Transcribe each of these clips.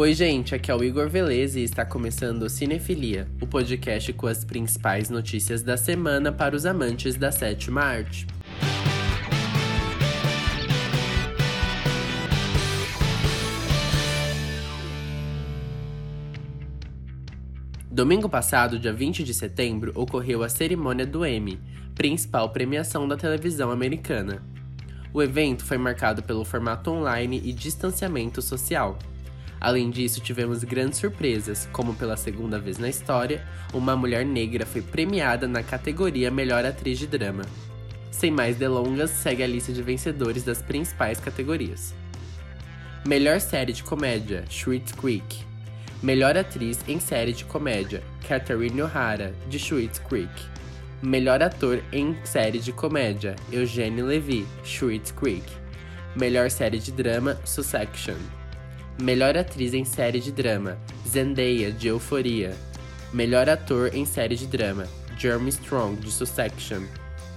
Oi, gente, aqui é o Igor Velez e está começando o Cinefilia, o podcast com as principais notícias da semana para os amantes da sétima arte. Domingo passado, dia 20 de setembro, ocorreu a cerimônia do Emmy, principal premiação da televisão americana. O evento foi marcado pelo formato online e distanciamento social. Além disso, tivemos grandes surpresas, como pela segunda vez na história, uma mulher negra foi premiada na categoria Melhor Atriz de Drama. Sem mais delongas, segue a lista de vencedores das principais categorias. Melhor série de comédia: Schitt's Creek. Melhor atriz em série de comédia: Catherine O'Hara, de Schitt's Creek. Melhor ator em série de comédia: Eugene Levy, Schitt's Creek. Melhor série de drama: Succession. Melhor atriz em série de drama: Zendaya, de Euforia. Melhor ator em série de drama: Jeremy Strong, de Succession.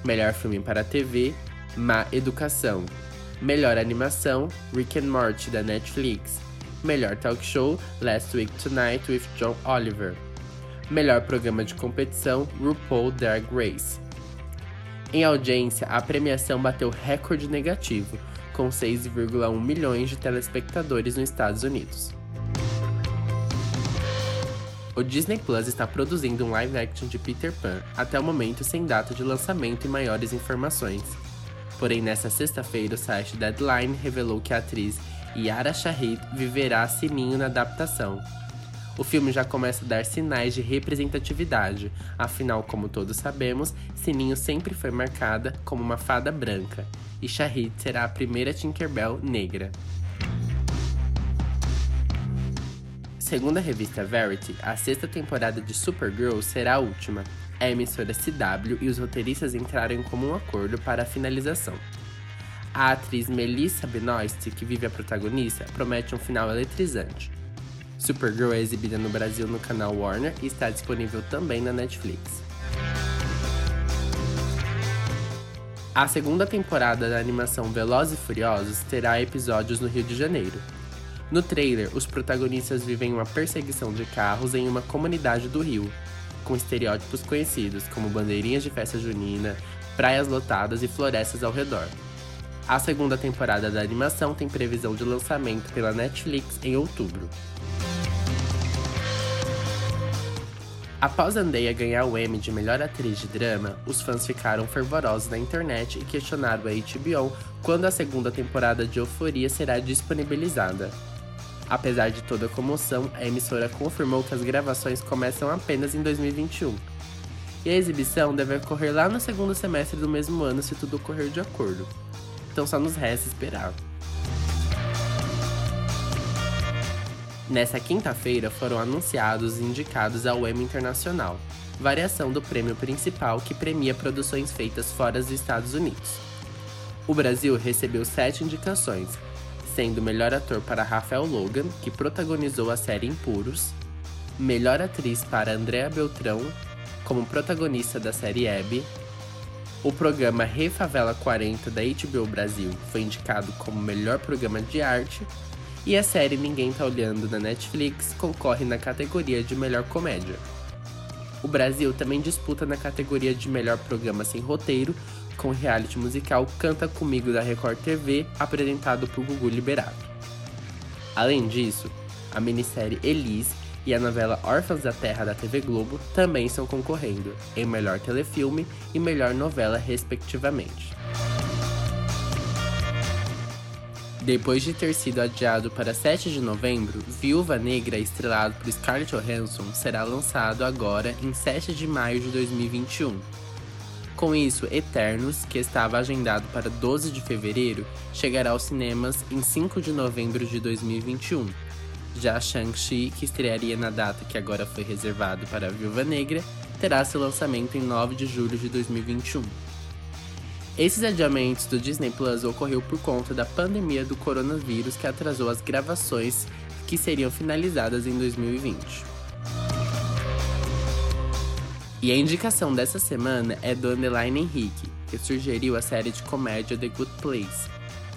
Melhor filme para TV: Má Educação. Melhor animação: Rick and Morty, da Netflix. Melhor talk show: Last Week Tonight with John Oliver. Melhor programa de competição: RuPaul Drag Race. Em audiência, a premiação bateu recorde negativo, com 6,1 milhões de telespectadores nos Estados Unidos. O Disney Plus está produzindo um live action de Peter Pan, até o momento sem data de lançamento e maiores informações. Porém, nesta sexta-feira, o site Deadline revelou que a atriz Yara Shahid viverá Sininho na adaptação. O filme já começa a dar sinais de representatividade, afinal, como todos sabemos, Sininho sempre foi marcada como uma fada branca, e Shahid será a primeira Tinkerbell negra. Segundo a revista Verity, a sexta temporada de Supergirl será a última. A emissora CW e os roteiristas entraram em comum acordo para a finalização. A atriz Melissa Benoist, que vive a protagonista, promete um final eletrizante. Supergirl é exibida no Brasil no canal Warner e está disponível também na Netflix. A segunda temporada da animação Velozes e Furiosos terá episódios no Rio de Janeiro. No trailer, os protagonistas vivem uma perseguição de carros em uma comunidade do Rio, com estereótipos conhecidos como bandeirinhas de festa junina, praias lotadas e florestas ao redor. A segunda temporada da animação tem previsão de lançamento pela Netflix em outubro. Após Zendaya ganhar o Emmy de melhor atriz de drama, os fãs ficaram fervorosos na internet e questionaram a HBO quando a segunda temporada de Euforia será disponibilizada. Apesar de toda a comoção, a emissora confirmou que as gravações começam apenas em 2021. E a exibição deve ocorrer lá no segundo semestre do mesmo ano se tudo ocorrer de acordo. Então só nos resta esperar. Nessa quinta-feira foram anunciados e indicados ao Emmy Internacional, variação do prêmio principal que premia produções feitas fora dos Estados Unidos. O Brasil recebeu sete indicações, sendo melhor ator para Rafael Logan, que protagonizou a série Impuros, melhor atriz para Andrea Beltrão, como protagonista da série Abby, o programa Refavela 40 da HBO Brasil foi indicado como melhor programa de arte e a série Ninguém Tá Olhando na Netflix concorre na categoria de melhor comédia. O Brasil também disputa na categoria de melhor programa sem roteiro, com o reality musical Canta Comigo da Record TV, apresentado por Gugu Liberato. Além disso, a minissérie Elise e a novela Órfãos da Terra da TV Globo também estão concorrendo em melhor telefilme e melhor novela, respectivamente. Depois de ter sido adiado para 7 de novembro, Viúva Negra, estrelado por Scarlett Johansson, será lançado agora em 7 de maio de 2021. Com isso, Eternos, que estava agendado para 12 de fevereiro, chegará aos cinemas em 5 de novembro de 2021. Já Shang-Chi, que estrearia na data que agora foi reservado para a Viúva Negra, terá seu lançamento em 9 de julho de 2021. Esses adiamentos do Disney Plus ocorreu por conta da pandemia do coronavírus que atrasou as gravações que seriam finalizadas em 2020. E a indicação dessa semana é do Underline Henrique, que sugeriu a série de comédia The Good Place.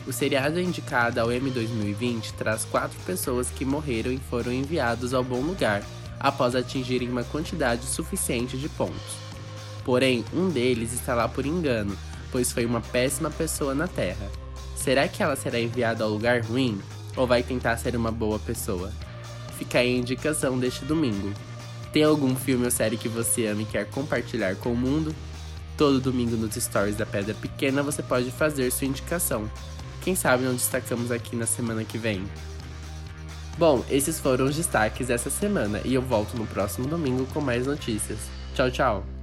O seriado indicado ao M 2020 traz quatro pessoas que morreram e foram enviados ao bom lugar após atingirem uma quantidade suficiente de pontos. Porém, um deles está lá por engano, pois foi uma péssima pessoa na Terra. Será que ela será enviada ao lugar ruim ou vai tentar ser uma boa pessoa? Fica aí a indicação deste domingo. Tem algum filme ou série que você ama e quer compartilhar com o mundo? Todo domingo nos stories da Pedra Pequena você pode fazer sua indicação. Quem sabe não destacamos aqui na semana que vem. Bom, esses foram os destaques dessa semana e eu volto no próximo domingo com mais notícias. Tchau, tchau!